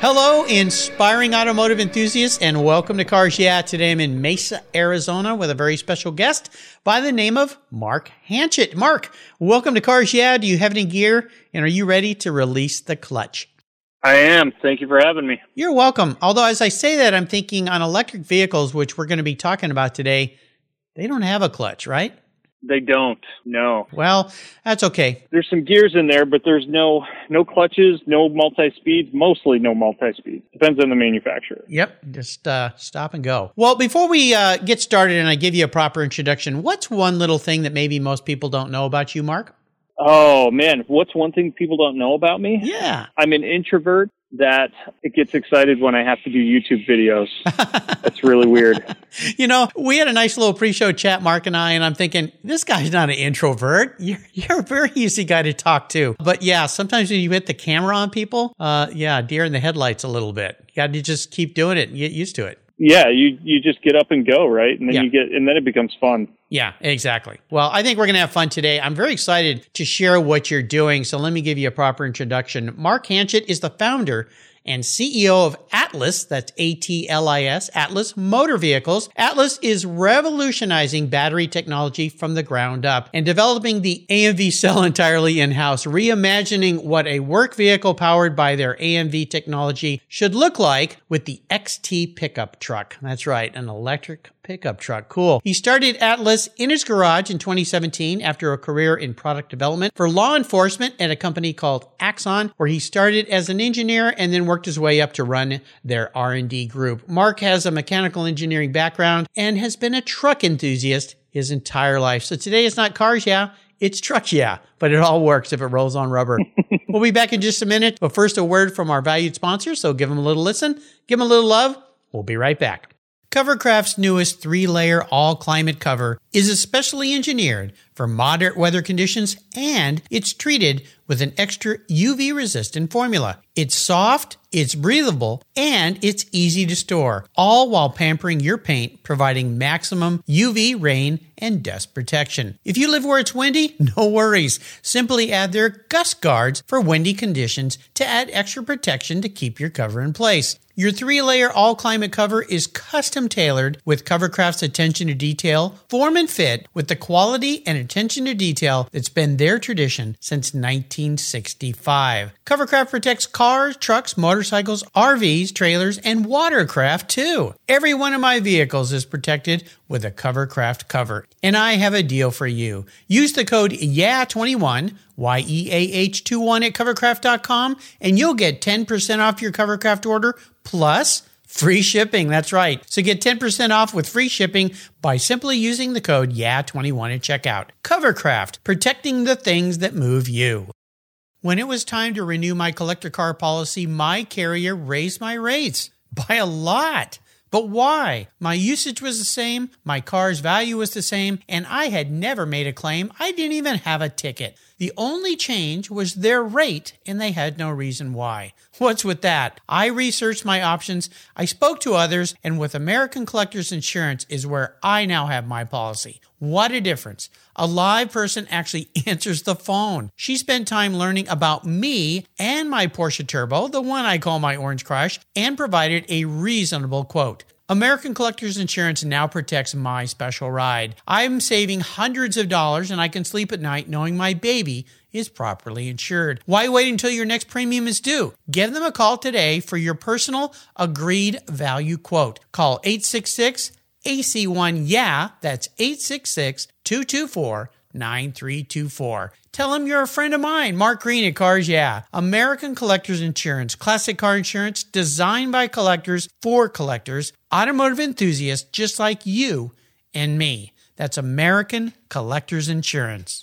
Hello, inspiring automotive enthusiasts, and welcome to Cars Yeah. Today I'm in Mesa, Arizona with a very special guest by the name of Mark Hanchett. Mark, welcome to Cars Yeah. Do you have any gear and are you ready to release the clutch? I am. Thank you for having me. You're welcome. Although, as I say that, I'm thinking on electric vehicles, which we're going to be talking about today, they don't have a clutch, right? They don't. No. Well, that's okay. There's some gears in there, but there's no no clutches, no multi speeds, mostly no multi speeds. Depends on the manufacturer. Yep. Just uh, stop and go. Well, before we uh, get started and I give you a proper introduction, what's one little thing that maybe most people don't know about you, Mark? Oh man, what's one thing people don't know about me? Yeah. I'm an introvert that it gets excited when I have to do YouTube videos. That's really weird. You know, we had a nice little pre-show chat, Mark and I, and I'm thinking, this guy's not an introvert. You're, you're a very easy guy to talk to. But yeah, sometimes when you hit the camera on people, uh, yeah, deer in the headlights a little bit. You got to just keep doing it and get used to it. Yeah, you you just get up and go, right? And then Yeah. you get and then it becomes fun. Yeah, exactly. Well, I think we're going to have fun today. I'm very excited to share what you're doing. So let me give you a proper introduction. Mark Hanchett is the founder and CEO of Atlis, that's A-T-L-I-S, Atlis Motor Vehicles. Atlis is revolutionizing battery technology from the ground up and developing the AMV cell entirely in-house, reimagining what a work vehicle powered by their AMV technology should look like with the XT pickup truck. That's right, an electric pickup truck. Cool. He started Atlis in his garage in 2017 after a career in product development for law enforcement at a company called Axon, where he started as an engineer and then worked his way up to run their R&D group. Mark has a mechanical engineering background and has been a truck enthusiast his entire life. So today it's not cars, yeah. It's trucks, yeah, but it all works if it rolls on rubber. we'll be back in just a minute, but first a word from our valued sponsor. So give them a little listen, give them a little love. We'll be right back. Covercraft's newest three layer all climate cover is especially engineered for moderate weather conditions and it's treated with an extra UV resistant formula. It's soft, it's breathable, and it's easy to store, all while pampering your paint, providing maximum UV, rain, and dust protection. If you live where it's windy, no worries. Simply add their gust guards for windy conditions to add extra protection to keep your cover in place. Your three layer all climate cover is custom tailored with Covercraft's attention to detail, form and fit with the quality and attention to detail that's been their tradition since 1965. Covercraft protects cars, trucks, motorcycles, RVs, trailers, and watercraft too. Every one of my vehicles is protected with a Covercraft cover. And I have a deal for you. Use the code YEAH21, Y E A H 21 at covercraft.com, and you'll get 10% off your Covercraft order plus free shipping. That's right. So get 10% off with free shipping by simply using the code YEAH21 at checkout. Covercraft, protecting the things that move you. When it was time to renew my collector car policy, my carrier raised my rates by a lot. But why? My usage was the same, my car's value was the same, and I had never made a claim. I didn't even have a ticket. The only change was their rate, and they had no reason why. What's with that? I researched my options, I spoke to others, and with American Collectors Insurance is where I now have my policy. What a difference. A live person actually answers the phone. She spent time learning about me and my Porsche Turbo, the one I call my Orange Crush, and provided a reasonable quote. American Collectors Insurance now protects my special ride. I'm saving hundreds of dollars and I can sleep at night knowing my baby is properly insured. Why wait until your next premium is due? Give them a call today for your personal agreed value quote. Call 866 AC1 Yeah, that's 866 224 9324. Tell them you're a friend of mine, Mark Green at Cars Yeah. American Collectors Insurance, classic car insurance designed by collectors for collectors, automotive enthusiasts just like you and me. That's American Collectors Insurance.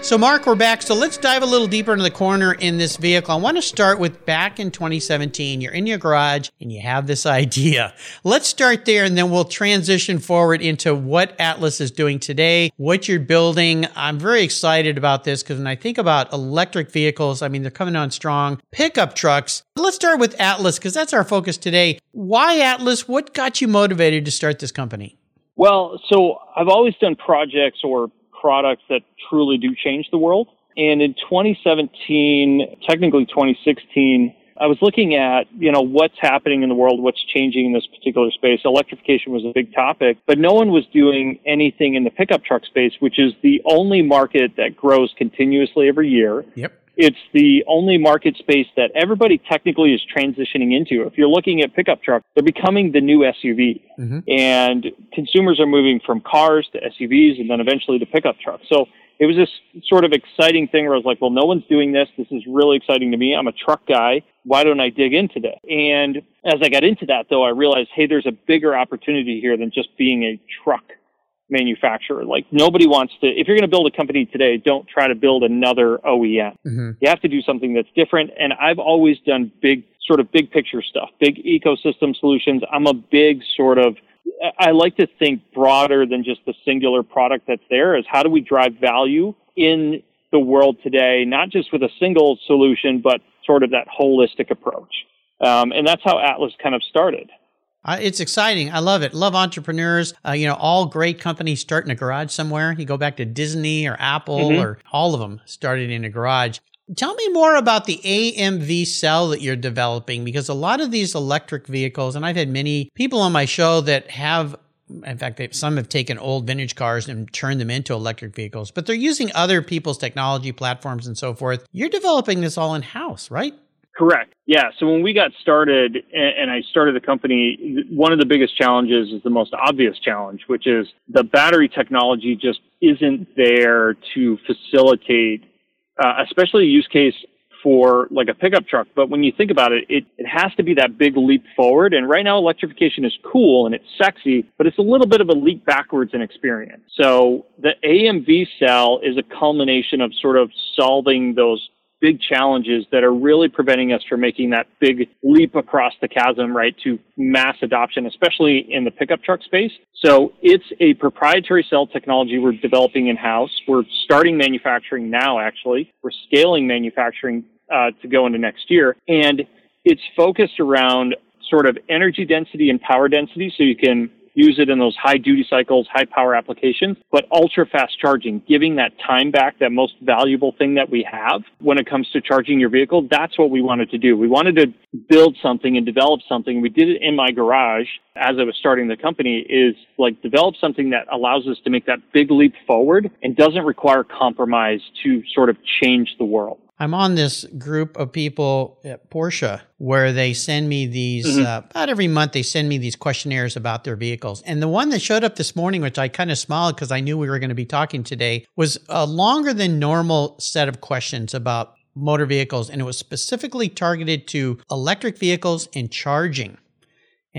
So, Mark, we're back. So, let's dive a little deeper into the corner in this vehicle. I want to start with back in 2017. You're in your garage and you have this idea. Let's start there and then we'll transition forward into what Atlis is doing today, what you're building. I'm very excited about this because when I think about electric vehicles, I mean, they're coming on strong. Pickup trucks. Let's start with Atlis because that's our focus today. Why Atlis? What got you motivated to start this company? Well, so I've always done projects or products that truly do change the world. And in 2017, technically 2016, I was looking at, you know, what's happening in the world, what's changing in this particular space. Electrification was a big topic, but no one was doing anything in the pickup truck space, which is the only market that grows continuously every year. Yep. It's the only market space that everybody technically is transitioning into. If you're looking at pickup trucks, they're becoming the new SUV. Mm-hmm. And consumers are moving from cars to SUVs and then eventually to pickup trucks. So it was this sort of exciting thing where I was like, well, no one's doing this. This is really exciting to me. I'm a truck guy. Why don't I dig into this? And as I got into that, though, I realized, hey, there's a bigger opportunity here than just being a truck manufacturer. Like nobody wants to, if you're going to build a company today, don't try to build another OEM. Mm-hmm. You have to do something that's different. And I've always done big, sort of big picture stuff, big ecosystem solutions. I'm a big sort of, I like to think broader than just the singular product that's there is how do we drive value in the world today, not just with a single solution, but sort of that holistic approach. Um, and that's how Atlis kind of started. Uh, it's exciting. I love it. Love entrepreneurs. Uh, you know, all great companies start in a garage somewhere. You go back to Disney or Apple mm-hmm. or all of them started in a garage. Tell me more about the AMV cell that you're developing because a lot of these electric vehicles, and I've had many people on my show that have in fact, they, some have taken old vintage cars and turned them into electric vehicles, but they're using other people's technology platforms and so forth. You're developing this all in house, right? Correct. Yeah. So when we got started and I started the company, one of the biggest challenges is the most obvious challenge, which is the battery technology just isn't there to facilitate, uh, especially a use case for like a pickup truck. But when you think about it, it, it has to be that big leap forward. And right now electrification is cool and it's sexy, but it's a little bit of a leap backwards in experience. So the AMV cell is a culmination of sort of solving those big challenges that are really preventing us from making that big leap across the chasm, right, to mass adoption, especially in the pickup truck space. So it's a proprietary cell technology we're developing in house. We're starting manufacturing now, actually. We're scaling manufacturing uh, to go into next year. And it's focused around sort of energy density and power density so you can use it in those high duty cycles, high power applications, but ultra fast charging, giving that time back, that most valuable thing that we have when it comes to charging your vehicle. That's what we wanted to do. We wanted to build something and develop something. We did it in my garage as I was starting the company is like develop something that allows us to make that big leap forward and doesn't require compromise to sort of change the world. I'm on this group of people at Porsche where they send me these, mm-hmm. uh, about every month, they send me these questionnaires about their vehicles. And the one that showed up this morning, which I kind of smiled because I knew we were going to be talking today, was a longer than normal set of questions about motor vehicles. And it was specifically targeted to electric vehicles and charging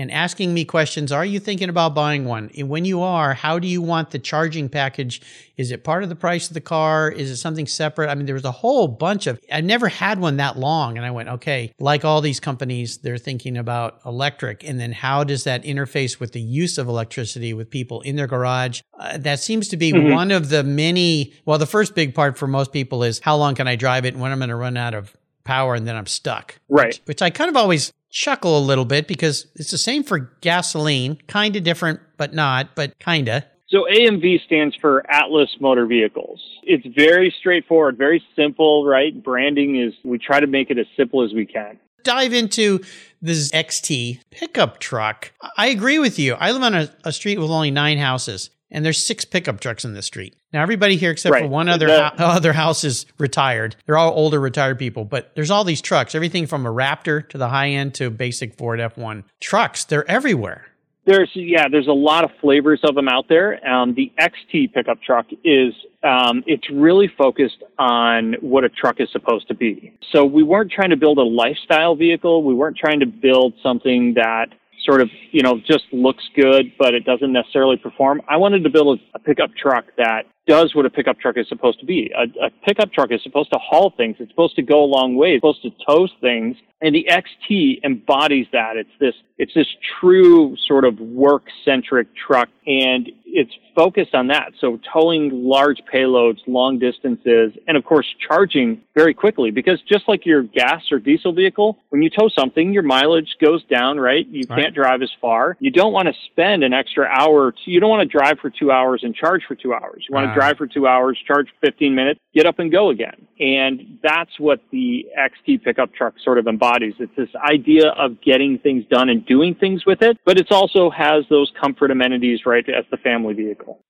and asking me questions. Are you thinking about buying one? And when you are, how do you want the charging package? Is it part of the price of the car? Is it something separate? I mean, there was a whole bunch of, I never had one that long. And I went, okay, like all these companies, they're thinking about electric. And then how does that interface with the use of electricity with people in their garage? Uh, that seems to be mm-hmm. one of the many, well, the first big part for most people is how long can I drive it and when I'm going to run out of power and then I'm stuck. Right. Which, which I kind of always chuckle a little bit because it's the same for gasoline, kind of different, but not, but kind of. So AMV stands for Atlis Motor Vehicles. It's very straightforward, very simple, right? Branding is, we try to make it as simple as we can. Dive into this XT pickup truck. I agree with you. I live on a, a street with only nine houses and there's six pickup trucks in the street. Now everybody here except right. for one other the, other house is retired. They're all older retired people, but there's all these trucks, everything from a Raptor to the high end to basic Ford F1 trucks. They're everywhere. There's yeah, there's a lot of flavors of them out there. Um, the XT pickup truck is um, it's really focused on what a truck is supposed to be. So we weren't trying to build a lifestyle vehicle. We weren't trying to build something that sort of, you know, just looks good, but it doesn't necessarily perform. I wanted to build a, a pickup truck that does what a pickup truck is supposed to be. A, a pickup truck is supposed to haul things. It's supposed to go a long way. It's supposed to tow things. And the XT embodies that. It's this, it's this true sort of work centric truck and it's focused on that. So towing large payloads, long distances, and of course charging very quickly because just like your gas or diesel vehicle, when you tow something, your mileage goes down, right? You right. can't drive as far. You don't want to spend an extra hour. To, you don't want to drive for two hours and charge for two hours. You want to ah. drive for two hours, charge 15 minutes, get up and go again. And that's what the XT pickup truck sort of embodies. It's this idea of getting things done and doing things with it, but it also has those comfort amenities, right, as the family vehicle.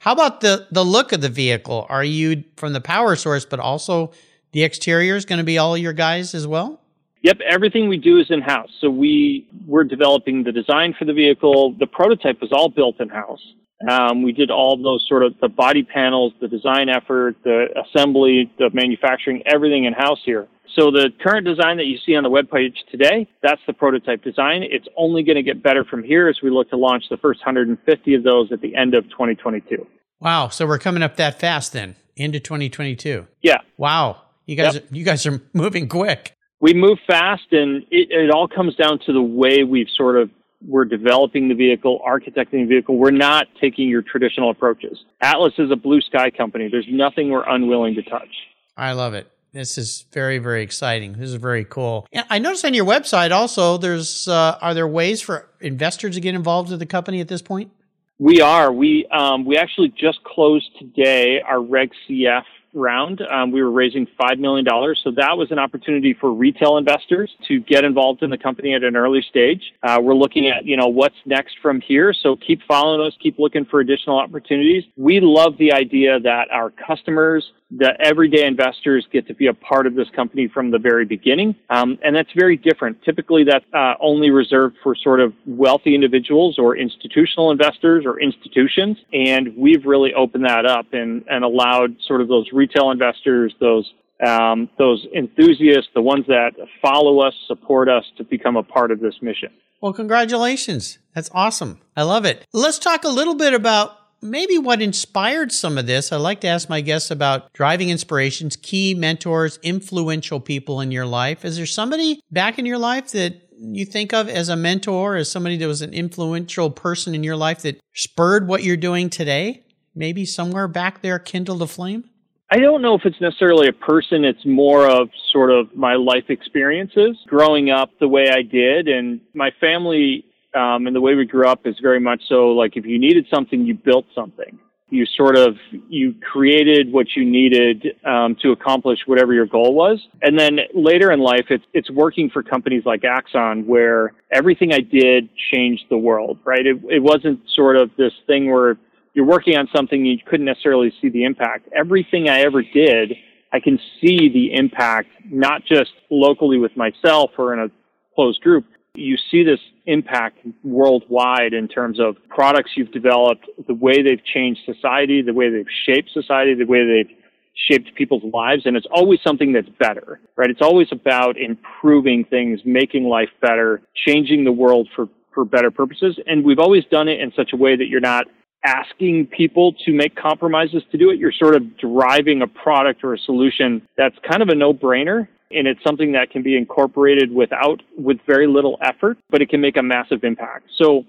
How about the, the look of the vehicle? Are you from the power source, but also the exterior is going to be all your guys as well? Yep, everything we do is in house. So we we're developing the design for the vehicle. The prototype was all built in house. Um, we did all those sort of the body panels, the design effort, the assembly, the manufacturing, everything in house here. So the current design that you see on the webpage today, that's the prototype design. It's only going to get better from here as we look to launch the first 150 of those at the end of 2022. Wow, so we're coming up that fast then into 2022. Yeah. Wow. You guys yep. you guys are moving quick. We move fast and it, it all comes down to the way we've sort of we're developing the vehicle, architecting the vehicle. We're not taking your traditional approaches. Atlis is a blue sky company. There's nothing we're unwilling to touch. I love it. This is very, very exciting. This is very cool. And I noticed on your website also, there's uh, are there ways for investors to get involved with the company at this point? We are. We um, we actually just closed today our Reg CF round. Um, we were raising $5 million. So that was an opportunity for retail investors to get involved in the company at an early stage. Uh, we're looking at, you know, what's next from here. So keep following us, keep looking for additional opportunities. We love the idea that our customers, the everyday investors get to be a part of this company from the very beginning. Um, and that's very different. Typically, that's uh, only reserved for sort of wealthy individuals or institutional investors or institutions. And we've really opened that up and, and allowed sort of those retail investors, those um, those enthusiasts, the ones that follow us, support us to become a part of this mission. Well, congratulations. That's awesome. I love it. Let's talk a little bit about maybe what inspired some of this. I like to ask my guests about driving inspirations, key mentors, influential people in your life. Is there somebody back in your life that you think of as a mentor, as somebody that was an influential person in your life that spurred what you're doing today? Maybe somewhere back there kindled a flame? I don't know if it's necessarily a person. It's more of sort of my life experiences growing up the way I did. And my family um, and the way we grew up is very much so like if you needed something, you built something. You sort of you created what you needed um, to accomplish whatever your goal was, and then later in life, it's it's working for companies like Axon, where everything I did changed the world. Right? It it wasn't sort of this thing where you're working on something you couldn't necessarily see the impact. Everything I ever did, I can see the impact, not just locally with myself or in a closed group, you see this impact worldwide in terms of products you've developed, the way they've changed society, the way they've shaped society, the way they've shaped people's lives. And it's always something that's better, right? It's always about improving things, making life better, changing the world for, for better purposes. And we've always done it in such a way that you're not asking people to make compromises to do it. You're sort of driving a product or a solution that's kind of a no brainer and it's something that can be incorporated without with very little effort, but it can make a massive impact. So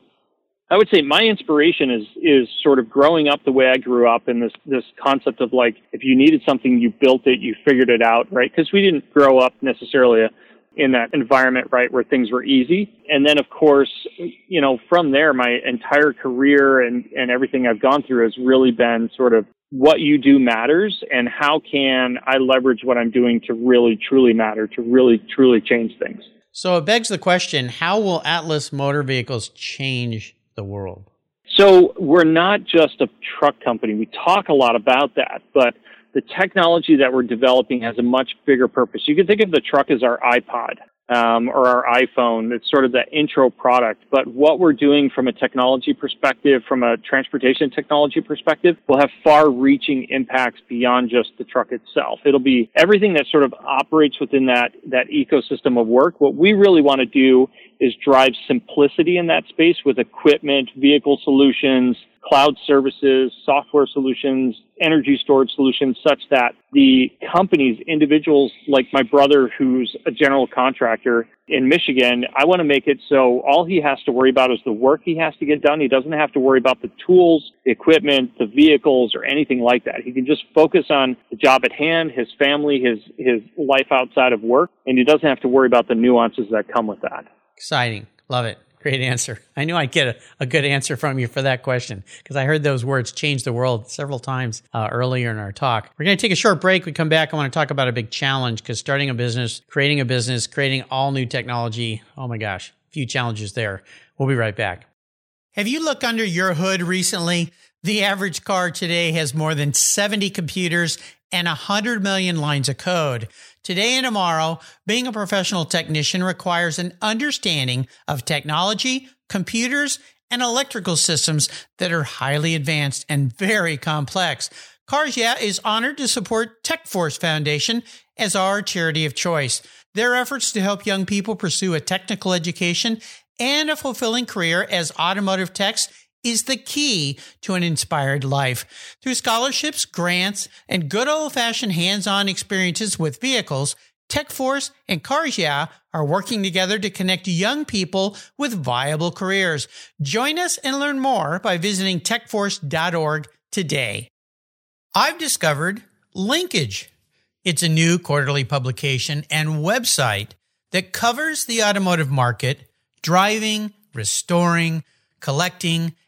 I would say my inspiration is is sort of growing up the way I grew up in this this concept of like if you needed something you built it you figured it out right because we didn't grow up necessarily in that environment right where things were easy and then of course you know from there my entire career and and everything I've gone through has really been sort of what you do matters and how can I leverage what I'm doing to really truly matter, to really truly change things. So it begs the question how will Atlis Motor Vehicles change the world? So we're not just a truck company. We talk a lot about that, but the technology that we're developing has a much bigger purpose. You can think of the truck as our iPod um, or our iPhone. It's sort of that intro product. But what we're doing from a technology perspective, from a transportation technology perspective, will have far reaching impacts beyond just the truck itself. It'll be everything that sort of operates within that, that ecosystem of work. What we really want to do is drive simplicity in that space with equipment, vehicle solutions, cloud services, software solutions, energy storage solutions such that the companies, individuals like my brother who's a general contractor in Michigan, I want to make it so all he has to worry about is the work he has to get done. He doesn't have to worry about the tools, the equipment, the vehicles or anything like that. He can just focus on the job at hand, his family, his his life outside of work, and he doesn't have to worry about the nuances that come with that. Exciting. Love it. Great answer. I knew I'd get a, a good answer from you for that question because I heard those words change the world several times uh, earlier in our talk. We're going to take a short break. We come back. I want to talk about a big challenge because starting a business, creating a business, creating all new technology. Oh my gosh, a few challenges there. We'll be right back. Have you looked under your hood recently? The average car today has more than 70 computers and 100 million lines of code. Today and tomorrow, being a professional technician requires an understanding of technology, computers, and electrical systems that are highly advanced and very complex. Cars Yeah is honored to support TechForce Foundation as our charity of choice. Their efforts to help young people pursue a technical education and a fulfilling career as automotive techs is the key to an inspired life. Through scholarships, grants, and good old fashioned hands on experiences with vehicles, TechForce and Cars Yeah are working together to connect young people with viable careers. Join us and learn more by visiting techforce.org today. I've discovered Linkage. It's a new quarterly publication and website that covers the automotive market, driving, restoring, collecting,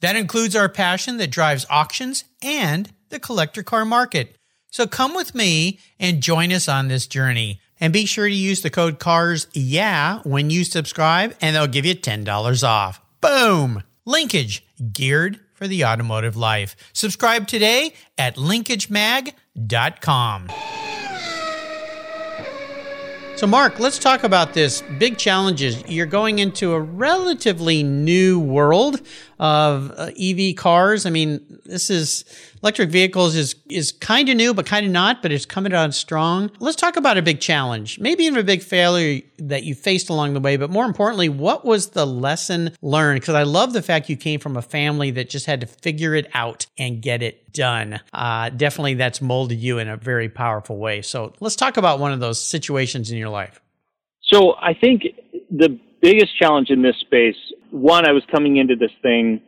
That includes our passion that drives auctions and the collector car market. So come with me and join us on this journey. And be sure to use the code CARS yeah when you subscribe, and they'll give you $10 off. Boom! Linkage, geared for the automotive life. Subscribe today at linkagemag.com. So, Mark, let's talk about this big challenges. You're going into a relatively new world of uh, EV cars. I mean, this is electric vehicles is is kind of new, but kind of not. But it's coming on strong. Let's talk about a big challenge, maybe even a big failure that you faced along the way. But more importantly, what was the lesson learned? Because I love the fact you came from a family that just had to figure it out and get it done. Uh, definitely, that's molded you in a very powerful way. So let's talk about one of those situations in your life. So I think the biggest challenge in this space, one, I was coming into this thing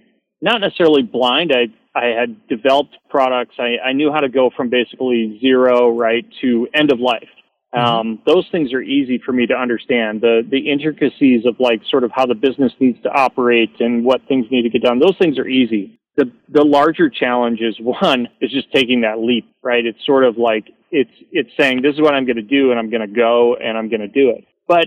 not necessarily blind. I I had developed products. I, I knew how to go from basically zero right to end of life. Mm-hmm. Um, those things are easy for me to understand. The the intricacies of like sort of how the business needs to operate and what things need to get done. Those things are easy. The the larger challenge is one is just taking that leap. Right. It's sort of like it's it's saying this is what I'm going to do and I'm going to go and I'm going to do it. But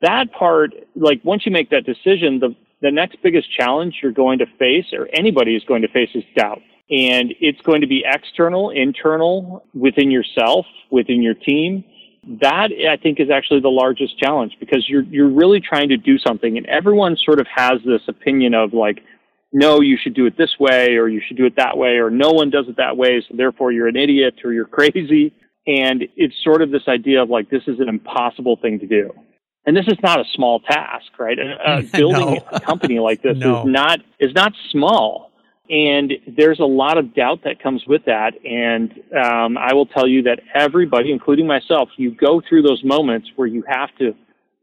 that part, like once you make that decision, the, the next biggest challenge you're going to face, or anybody is going to face, is doubt. And it's going to be external, internal, within yourself, within your team. That I think is actually the largest challenge because you're you're really trying to do something, and everyone sort of has this opinion of like, no, you should do it this way, or you should do it that way, or no one does it that way, so therefore you're an idiot or you're crazy. And it's sort of this idea of like this is an impossible thing to do and this is not a small task, right? Uh, building no. a company like this no. is not is not small, and there's a lot of doubt that comes with that. And um, I will tell you that everybody, including myself, you go through those moments where you have to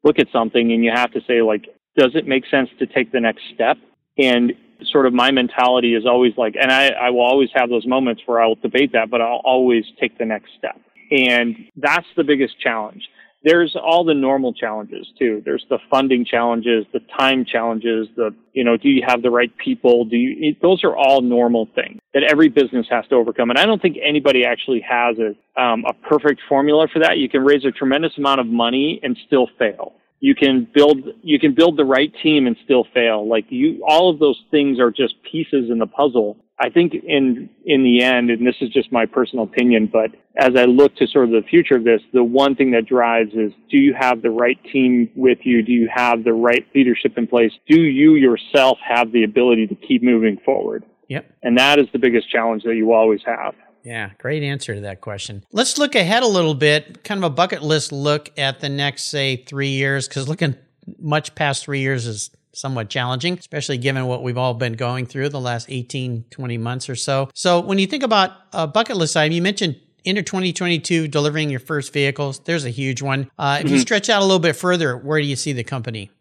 look at something and you have to say, like, does it make sense to take the next step? And sort of my mentality is always like, and I, I will always have those moments where I will debate that, but I'll always take the next step. And that's the biggest challenge there's all the normal challenges too. There's the funding challenges, the time challenges, the, you know, do you have the right people? Do you, those are all normal things that every business has to overcome. And I don't think anybody actually has a, um, a perfect formula for that. You can raise a tremendous amount of money and still fail. You can build, you can build the right team and still fail. Like you, all of those things are just pieces in the puzzle. I think in in the end, and this is just my personal opinion, but as I look to sort of the future of this, the one thing that drives is do you have the right team with you? Do you have the right leadership in place? Do you yourself have the ability to keep moving forward? Yep. And that is the biggest challenge that you always have. Yeah, great answer to that question. Let's look ahead a little bit, kind of a bucket list look at the next, say, three years, because looking much past three years is somewhat challenging, especially given what we've all been going through the last 18, 20 months or so. So when you think about a bucket list item, you mentioned into 2022 delivering your first vehicles. There's a huge one. Uh, if mm-hmm. you stretch out a little bit further, where do you see the company?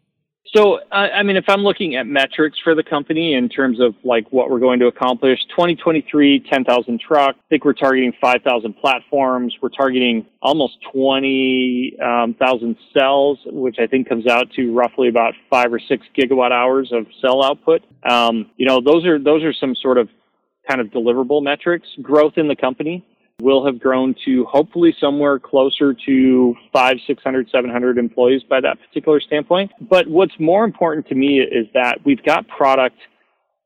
So, uh, I mean, if I'm looking at metrics for the company in terms of like what we're going to accomplish, 2023, 10,000 trucks. I think we're targeting 5,000 platforms. We're targeting almost 20,000 um, cells, which I think comes out to roughly about five or six gigawatt hours of cell output. Um, you know, those are those are some sort of kind of deliverable metrics. Growth in the company will have grown to hopefully somewhere closer to five, 600, 700 employees by that particular standpoint. But what's more important to me is that we've got product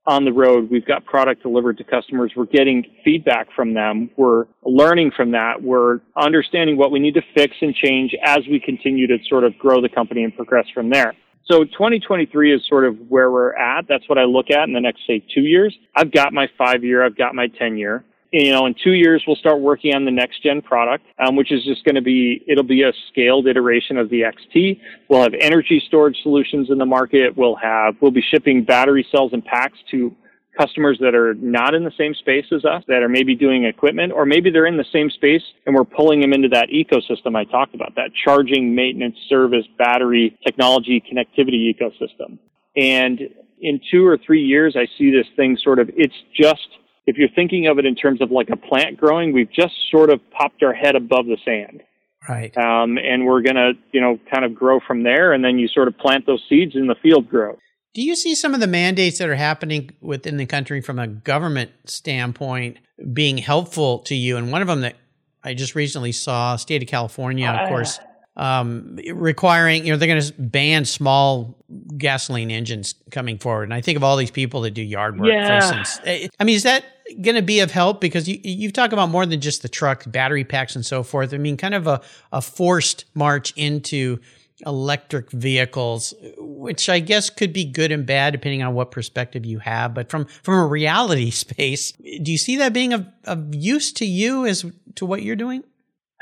on the road. We've got product delivered to customers. We're getting feedback from them. We're learning from that. We're understanding what we need to fix and change as we continue to sort of grow the company and progress from there. So 2023 is sort of where we're at. That's what I look at in the next, say, two years. I've got my five year. I've got my 10 year you know, in two years, we'll start working on the next gen product, um, which is just going to be, it'll be a scaled iteration of the XT. We'll have energy storage solutions in the market. We'll have, we'll be shipping battery cells and packs to customers that are not in the same space as us, that are maybe doing equipment, or maybe they're in the same space and we're pulling them into that ecosystem I talked about, that charging, maintenance, service, battery, technology, connectivity ecosystem. And in two or three years, I see this thing sort of, it's just if you're thinking of it in terms of like a plant growing, we've just sort of popped our head above the sand. Right. Um, and we're going to, you know, kind of grow from there. And then you sort of plant those seeds and the field grows. Do you see some of the mandates that are happening within the country from a government standpoint being helpful to you? And one of them that I just recently saw, state of California, of uh, course, um, requiring, you know, they're going to ban small gasoline engines coming forward. And I think of all these people that do yard work, yeah. for instance. Eh, I mean, is that going to be of help? Because you, you talk about more than just the truck, battery packs and so forth. I mean, kind of a, a forced march into electric vehicles, which I guess could be good and bad depending on what perspective you have. But from, from a reality space, do you see that being of, of use to you as to what you're doing?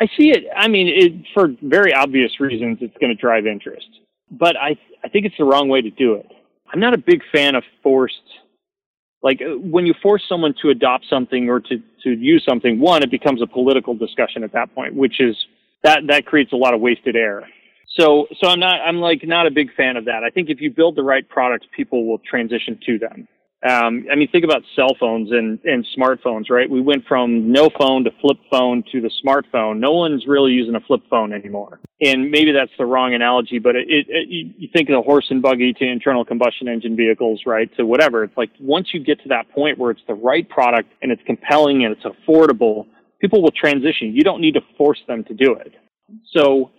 I see it. I mean, it, for very obvious reasons, it's going to drive interest. But I, I think it's the wrong way to do it. I'm not a big fan of forced, like uh, when you force someone to adopt something or to, to use something, one, it becomes a political discussion at that point, which is that, that creates a lot of wasted air. So, so I'm not, I'm like not a big fan of that. I think if you build the right products, people will transition to them. Um, I mean, think about cell phones and, and smartphones, right? We went from no phone to flip phone to the smartphone. No one's really using a flip phone anymore. And maybe that's the wrong analogy, but it, it, it, you think of the horse and buggy to internal combustion engine vehicles, right? To whatever. It's like once you get to that point where it's the right product and it's compelling and it's affordable, people will transition. You don't need to force them to do it. So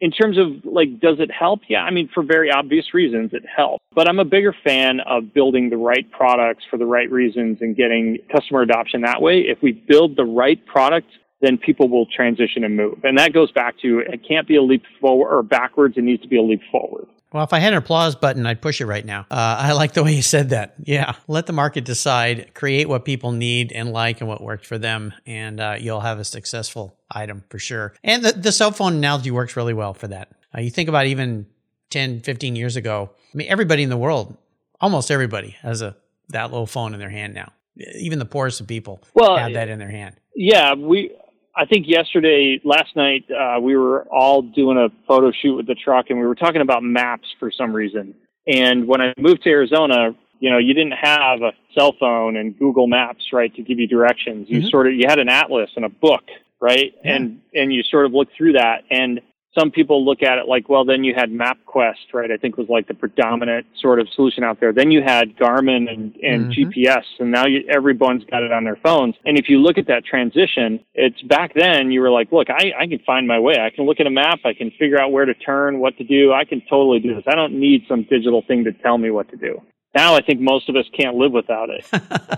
in terms of like, does it help? Yeah, I mean, for very obvious reasons, it helps. But I'm a bigger fan of building the right products for the right reasons and getting customer adoption that way. If we build the right product, then people will transition and move. And that goes back to it can't be a leap forward or backwards. It needs to be a leap forward. Well, if I had an applause button, I'd push it right now. Uh, I like the way you said that. Yeah. Let the market decide, create what people need and like and what worked for them, and uh, you'll have a successful item for sure. And the, the cell phone analogy works really well for that. Uh, you think about even 10, 15 years ago, I mean, everybody in the world, almost everybody has a that little phone in their hand now. Even the poorest of people well, have that in their hand. Yeah, we I think yesterday, last night, uh, we were all doing a photo shoot with the truck and we were talking about maps for some reason. And when I moved to Arizona, you know, you didn't have a cell phone and Google Maps, right, to give you directions. You mm-hmm. sort of, you had an atlas and a book, right? Yeah. And, and you sort of looked through that. And some people look at it like, well, then you had MapQuest, right? I think was like the predominant sort of solution out there. Then you had Garmin and, and mm-hmm. GPS, and now you, everyone's got it on their phones. And if you look at that transition, it's back then you were like, look, I, I can find my way. I can look at a map. I can figure out where to turn, what to do. I can totally do this. I don't need some digital thing to tell me what to do. now I think most of us can't live without it.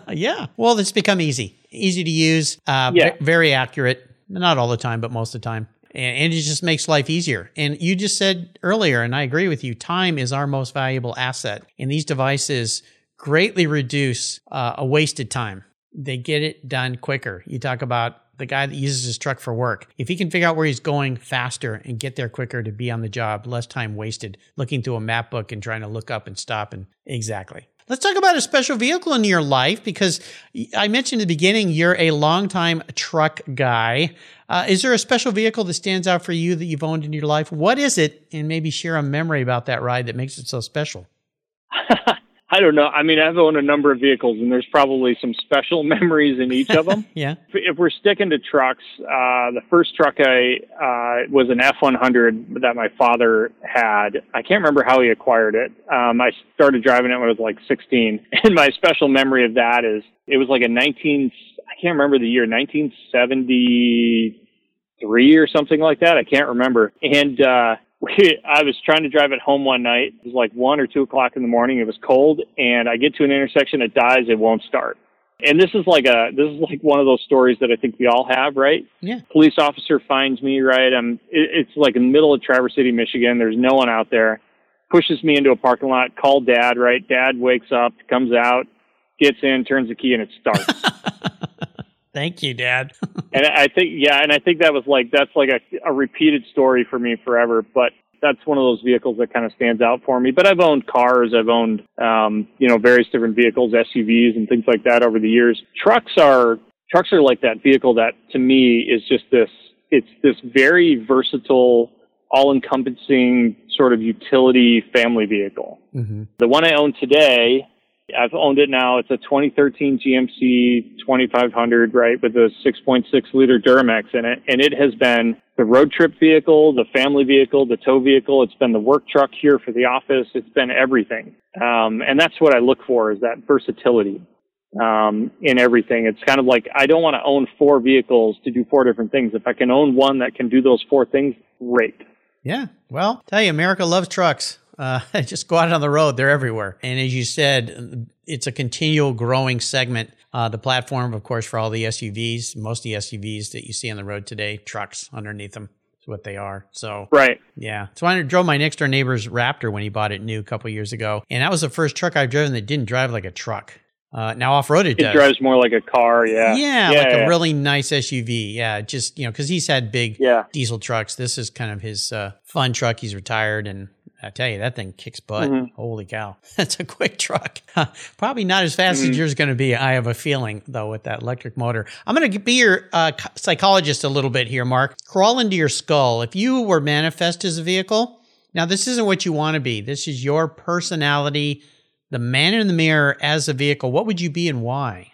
yeah. Well, it's become easy, easy to use, uh, Yeah. ve- very accurate. Not all the time, but most of the time. And, and it just makes life easier. And you just said earlier, and I agree with you, time is our most valuable asset. And these devices greatly reduce uh, a wasted time. They get it done quicker. You talk about the guy that uses his truck for work. If he can figure out where he's going faster and get there quicker to be on the job, less time wasted looking through a map book and trying to look up and stop and exactly. Let's talk about a special vehicle in your life because I mentioned in the beginning you're a longtime truck guy. Uh, is there a special vehicle that stands out for you that you've owned in your life? What is it? And maybe share a memory about that ride that makes it so special. I don't know. I mean, I've owned a number of vehicles, and there's probably some special memories in each of them. Yeah. if we're sticking to trucks, uh, the first truck I uh, was an F100 that my father had. I can't remember how he acquired it. Um, I started driving it when I was like 16, and my special memory of that is it was like a 19. I can't remember the year, 1973 or something like that. I can't remember. And uh, we, I was trying to drive it home one night. It was like one or two o'clock in the morning. It was cold, and I get to an intersection. It dies. It won't start. And this is like a this is like one of those stories that I think we all have, right? Yeah. Police officer finds me, right? I'm it, it's like in the middle of Traverse City, Michigan. There's no one out there. Pushes me into a parking lot. Call dad, right? Dad wakes up, comes out, gets in, turns the key, and it starts. Thank you, Dad. and I think yeah, and I think that was like that's like a, a repeated story for me forever. But that's one of those vehicles that kind of stands out for me. But I've owned cars, I've owned um, you know various different vehicles, SUVs and things like that over the years. Trucks are trucks are like that vehicle that to me is just this. It's this very versatile, all-encompassing sort of utility family vehicle. mm-hmm. The one I own today, I've owned it now. It's a 2013 GMC 2500, right, with a 6.6 liter Duramax in it. And it has been the road trip vehicle, the family vehicle, the tow vehicle. It's been the work truck here for the office. It's been everything. Um, and that's what I look for is that versatility um, in everything. It's kind of like I don't want to own four vehicles to do four different things. If I can own one that can do those four things, great. Yeah. Well, tell you, America loves trucks. Uh, just go out on the road; they're everywhere. And as you said, it's a continual growing segment. Uh, the platform, of course, for all the SUVs, most of the SUVs that you see on the road today, trucks underneath them. Is what they are. So Right. yeah. So I drove my next door neighbor's Raptor when he bought it new a couple years ago, and that was the first truck I've driven that didn't drive like a truck. Uh, now off road it, It drives more like a car. Yeah. Yeah, Yeah, like yeah. a really nice SUV. Yeah, just you know, because he's had big Yeah. diesel trucks. This is kind of his uh, fun truck. He's retired, and I tell you, that thing kicks butt. Mhm. Holy cow, that's a quick truck. Probably not as fast Mm-hmm. as yours going to be. I have a feeling though with that electric motor. I'm going to be your uh, psychologist a little bit here, Mark. Crawl into your skull. If you were manifest as a vehicle, now this isn't what you want to be. This is your personality. The man in the mirror as a vehicle. What would you be and why?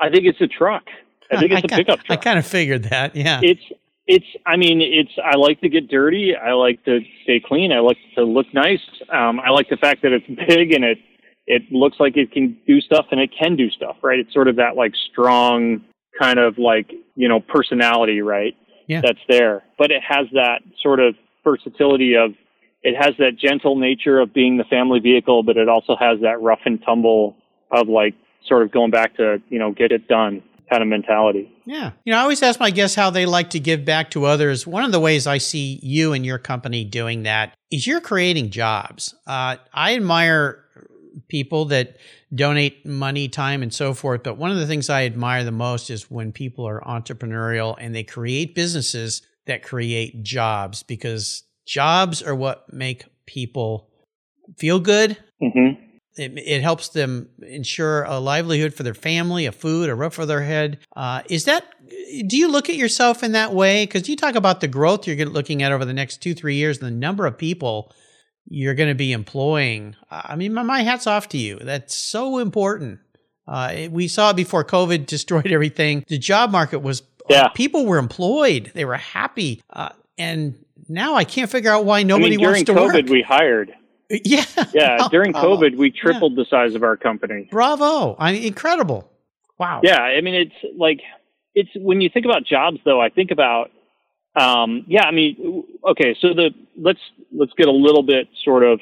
I think it's a truck. I think it's a ki- pickup I kind of figured that. Yeah. it's it's I mean it's I like to get dirty. I like to stay clean. I like to look nice. Um, I like the fact that it's big and it it looks like it can do stuff and it can do stuff. Right. It's sort of that like strong kind of like you know personality. Right. Yeah. That's there, but it has that sort of versatility of it has that gentle nature of being the family vehicle, but it also has that rough and tumble of like sort of going back to you know get it done kind of mentality. Yeah. You know, I always ask my guests how they like to give back to others. One of the ways I see you and your company doing that is you're creating jobs. Uh, I admire people that donate money, time, and so forth. But one of the things I admire the most is when people are entrepreneurial and they create businesses that create jobs because jobs are what make people feel good hmm it, it helps them ensure a livelihood for their family, a food, a roof over their head. Uh, is that? Do you look at yourself in that way? Because you talk about the growth you're looking at over the next two, three years, and the number of people you're going to be employing. I mean, my, my hat's off to you. That's so important. Uh, we saw it before COVID destroyed everything. The job market was Yeah. people were employed, they were happy, uh, and now I can't figure out why nobody I mean, during wants to COVID, work. we hired. yeah, Yeah, Oh, during bravo. COVID, we tripled the size of our company. Bravo! I mean, incredible. Wow. Yeah, I mean, it's like it's when you think about jobs, though. I think about, um, yeah, I mean, okay, so the let's let's get a little bit sort of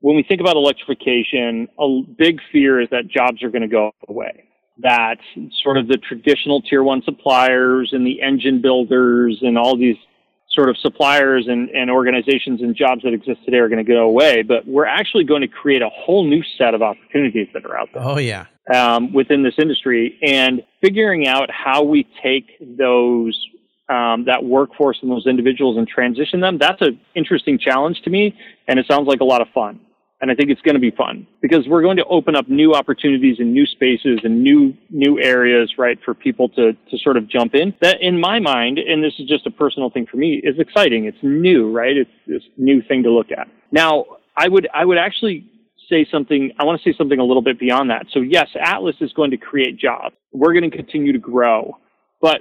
when we think about electrification, a big fear is that jobs are going to go away. That sort of the traditional tier one suppliers and the engine builders and all these sort of suppliers and, and organizations and jobs that exist today are going to go away, but we're actually going to create a whole new set of opportunities that are out there. Oh, yeah. Um, within this industry and figuring out how we take those um, that workforce and those individuals and transition them, that's an interesting challenge to me. And it sounds like a lot of fun. And I think it's going to be fun because we're going to open up new opportunities and new spaces and new, new areas, right, for people to, to sort of jump in. That in my mind, and this is just a personal thing for me, is exciting. It's new, right? It's this new thing to look at. Now, I would, I would actually say something, I want to say something a little bit beyond that. So yes, Atlis is going to create jobs. We're going to continue to grow. But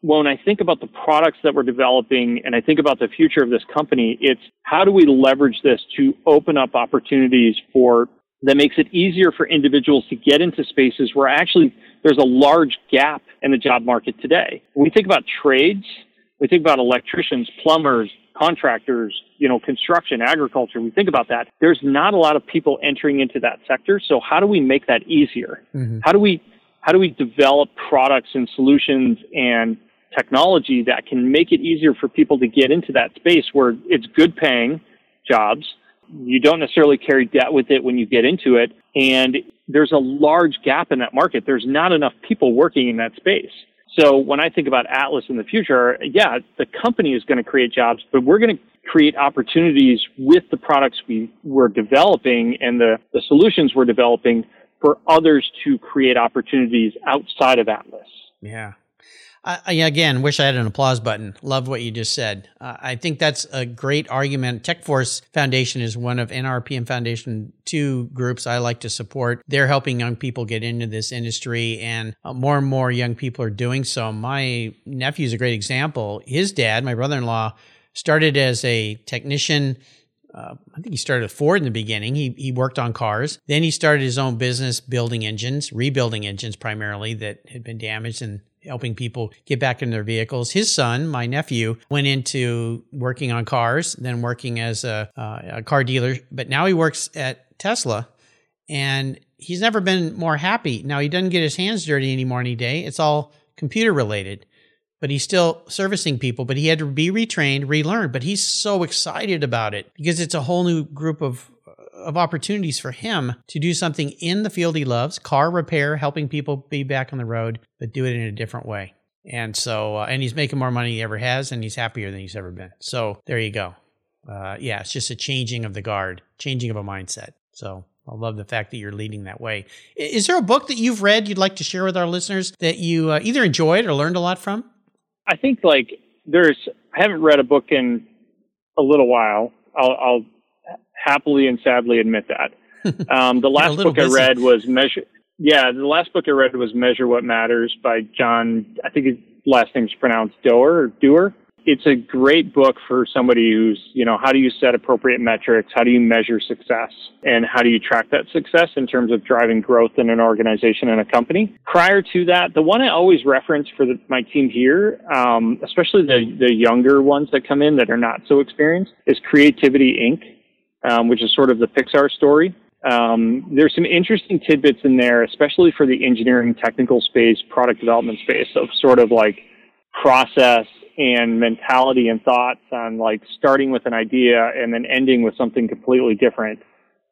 when I think about the products that we're developing and I think about the future of this company, it's how do we leverage this to open up opportunities for that makes it easier for individuals to get into spaces where actually there's a large gap in the job market today. When we think about trades, we think about electricians, plumbers, contractors, you know, construction, agriculture, we think about that. There's not a lot of people entering into that sector. So how do we make that easier? Mm-hmm. How do we how do we develop products and solutions and technology that can make it easier for people to get into that space where it's good paying jobs. You don't necessarily carry debt with it when you get into it. And there's a large gap in that market. There's not enough people working in that space. So when I think about Atlis in the future, yeah, the company is going to create jobs, but we're going to create opportunities with the products we, we're developing and the, the solutions we're developing for others to create opportunities outside of Atlis. Yeah. I, again, wish I had an applause button. Love what you just said. Uh, I think that's a great argument. TechForce Foundation is one of NRPM Foundation two groups I like to support. They're helping young people get into this industry, and uh, more and more young people are doing so. My nephew is a great example. His dad, my brother-in-law, started as a technician. Uh, I think he started at Ford in the beginning. He he worked on cars. Then he started his own business building engines, rebuilding engines primarily that had been damaged and helping people get back in their vehicles. His son, my nephew, went into working on cars, then working as a, uh, a car dealer, but now he works at Tesla and he's never been more happy. Now he doesn't get his hands dirty anymore any day. It's all computer related, but he's still servicing people, but he had to be retrained, relearned, but he's so excited about it because it's a whole new group of of opportunities for him to do something in the field he loves, car repair, helping people be back on the road, but do it in a different way. And so, uh, and he's making more money he ever has, and he's happier than he's ever been. So there you go. Uh, yeah, it's just a changing of the guard, changing of a mindset. So I love the fact that you're leading that way. Is there a book that you've read you'd like to share with our listeners that you uh, either enjoyed or learned a lot from? I think like there's, I haven't read a book in a little while. I'll, I'll happily and sadly admit that. Um, the last book busy. I read was Measure. Yeah, the last book I read was Measure What Matters by John. I think his last name's pronounced Doer or Doer. It's a great book for somebody who's, you know, how do you set appropriate metrics? How do you measure success? And how do you track that success in terms of driving growth in an organization and a company? Prior to that, the one I always reference for the, my team here, um, especially the, the younger ones that come in that are not so experienced, is Creativity Inc um, which is sort of the Pixar story. Um, there's some interesting tidbits in there, especially for the engineering technical space, product development space of sort of like process and mentality and thoughts on like starting with an idea and then ending with something completely different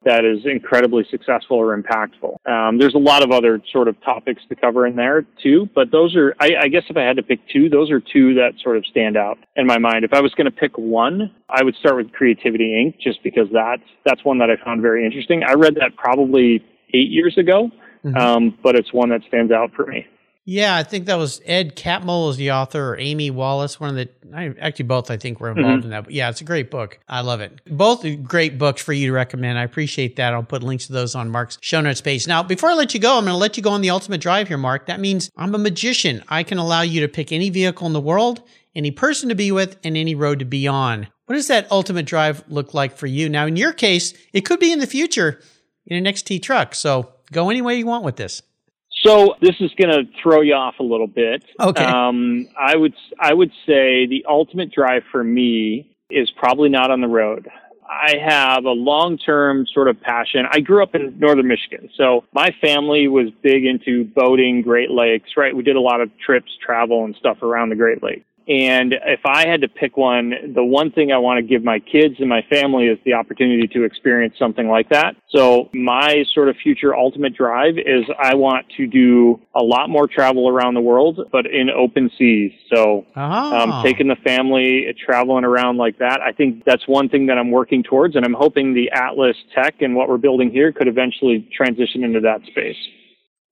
that is incredibly successful or impactful. Um, there's a lot of other sort of topics to cover in there too, but those are, I, I, guess if I had to pick two, those are two that sort of stand out in my mind. If I was going to pick one, I would start with Creativity Inc. just because that's, that's one that I found very interesting. I read that probably eight years ago, mm-hmm. um, but it's one that stands out for me. Yeah, I think that was Ed Catmull is the author, or Amy Wallace, one of the I, actually both I think were involved mm-hmm. in that. But yeah, it's a great book. I love it. Both great books for you to recommend. I appreciate that. I'll put links to those on Mark's show notes page. Now, before I let you go, I'm going to let you go on the ultimate drive here, Mark. That means I'm a magician. I can allow you to pick any vehicle in the world, any person to be with, and any road to be on. What does that ultimate drive look like for you? Now, in your case, it could be in the future in an XT truck. So go any way you want with this. So this is going to throw you off a little bit. Okay. Um, I would I would say the ultimate drive for me is probably not on the road. I have a long term sort of passion. I grew up in northern Michigan, so my family was big into boating, Great Lakes, right? We did a lot of trips, travel, and stuff around the Great Lakes. And if I had to pick one, the one thing I want to give my kids and my family is the opportunity to experience something like that. So my sort of future ultimate drive is I want to do a lot more travel around the world, but in open seas. So Oh. um, taking the family, traveling around like that. I think that's one thing that I'm working towards, and I'm hoping the Atlis tech and what we're building here could eventually transition into that space.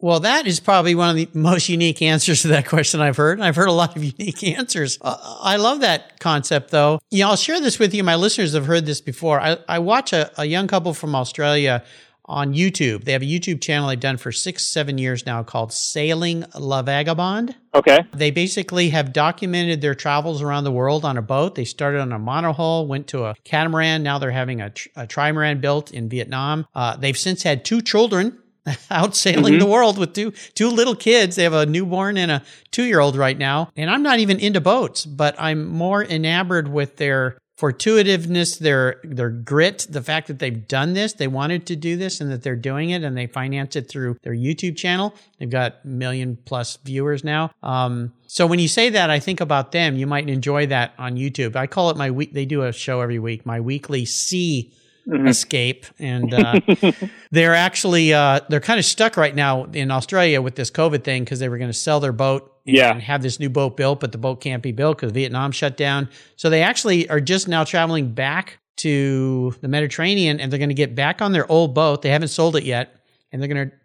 Well, that is probably one of the most unique answers to that question I've heard. And I've heard a lot of unique answers. Uh, I love that concept, though. You know, I'll share this with you. My listeners have heard this before. I, I watch a, a young couple from Australia on YouTube. They have a YouTube channel they've done for six, seven years now called Sailing La Vagabonde. Okay. They basically have documented their travels around the world on a boat. They started on a monohull, went to a catamaran. Now they're having a, tr- a trimaran built in Vietnam. Uh, they've since had two children out sailing the world with two two little kids. They have a newborn and a two year old right now. And I'm not even into boats, but I'm more enamored with their fortuitiveness, their their grit, the fact that they've done this, they wanted to do this, and that they're doing it, and they finance it through their YouTube channel. They've got million plus viewers now. Um, so when you say that, I think about them. You might enjoy that on YouTube. I call it my week. They do a show every week. My weekly sea escape, and uh, they're actually uh, they're kind of stuck right now in Australia with this COVID thing because they were going to sell their boat and Yeah. have this new boat built, but the boat can't be built because Vietnam shut down. So they actually are just now traveling back to the Mediterranean, and they're going to get back on their old boat. They haven't sold it yet, and they're going to.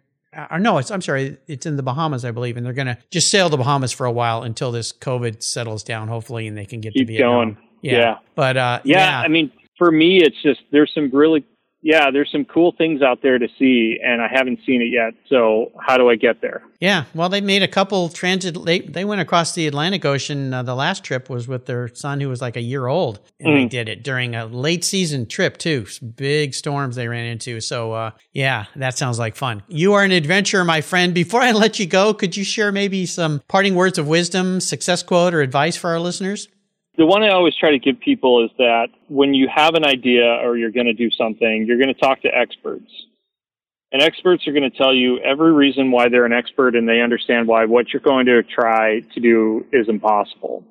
Uh, no, it's I'm sorry, it's in the Bahamas, I believe, and they're going to just sail the Bahamas for a while until this COVID settles down, hopefully, and they can get Keep to Vietnam. going. Yeah. Yeah. but uh, Yeah, I mean, for me, it's just there's some really, yeah, there's some cool things out there to see, and I haven't seen it yet. So how do I get there? Yeah, well, they made a couple transit. They they went across the Atlantic Ocean. Uh, the last trip was with their son, who was like a year old, and they did it during a late season trip too. Big storms they ran into. So, uh, yeah, that sounds like fun. You are an adventurer, my friend. Before I let you go, could you share maybe some parting words of wisdom, success quote, or advice for our listeners? The one I always try to give people is that when you have an idea or you're going to do something, you're going to talk to experts. And experts are going to tell you every reason why they're an expert and they understand why what you're going to try to do is impossible.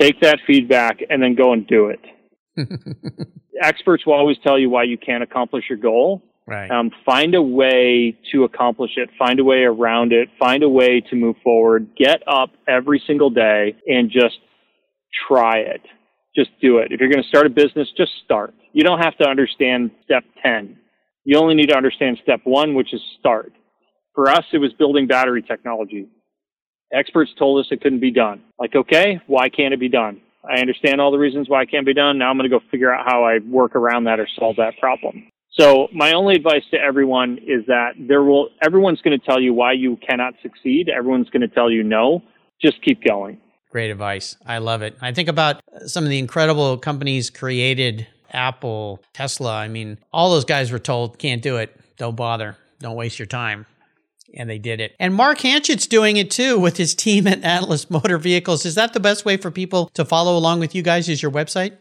Take that feedback and then go and do it. experts will always tell you why you can't accomplish your goal. Right. Um, find a way to accomplish it. Find a way around it. Find a way to move forward. Get up every single day and just try it. Just do it. If you're going to start a business, just start. You don't have to understand step 10. You only need to understand step one, which is start. For us, it was building battery technology. Experts told us it couldn't be done. Like, okay, why can't it be done? I understand all the reasons why it can't be done. Now I'm going to go figure out how I work around that or solve that problem. So my only advice to everyone is that there will, everyone's going to tell you why you cannot succeed. Everyone's going to tell you no. Just keep going. Great advice. I love it. I think about some of the incredible companies created Apple, Tesla. I mean, all those guys were told, can't do it. Don't bother. Don't waste your time. And they did it. And Mark Hanchett's doing it too with his team at Atlis Motor Vehicles. Is that the best way for people to follow along with you guys? Is your website?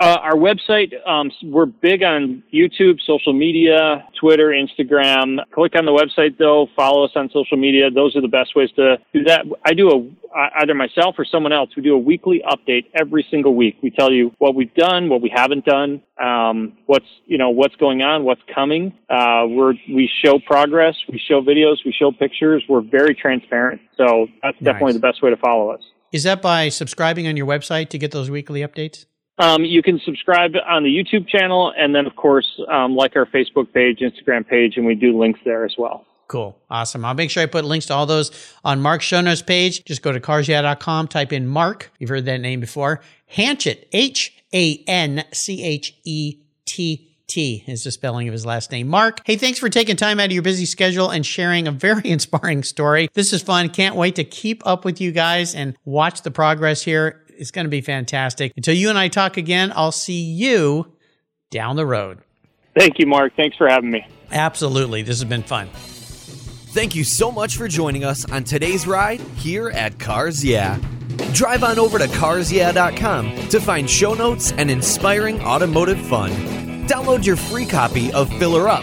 Uh, our website, um, we're big on YouTube, social media, Twitter, Instagram. Click on the website though, follow us on social media. Those are the best ways to do that. I do a, either myself or someone else, we do a weekly update every single week. We tell you what we've done, what we haven't done, um, what's, you know, what's going on, what's coming. Uh, we're, we show progress, we show videos, we show pictures. We're very transparent. So that's definitely Nice. the best way to follow us. Is that by subscribing on your website to get those weekly updates? Um, you can subscribe on the YouTube channel, and then, of course, um, like our Facebook page, Instagram page, and we do links there as well. Cool. Awesome. I'll make sure I put links to all those on Mark's show notes page. Just go to carsyeah.com, type in Mark. You've heard that name before. Hanchett, H A N C H E T T is the spelling of his last name. Mark, hey, thanks for taking time out of your busy schedule and sharing a very inspiring story. This is fun. Can't wait to keep up with you guys and watch the progress here. It's going to be fantastic. Until you and I talk again, I'll see you down the road. Thank you, Mark. Thanks for having me. Absolutely. This has been fun. Thank you so much for joining us on today's ride here at Cars Yeah. Drive on over to carsyeah.com to find show notes and inspiring automotive fun. download your free copy of Filler Up,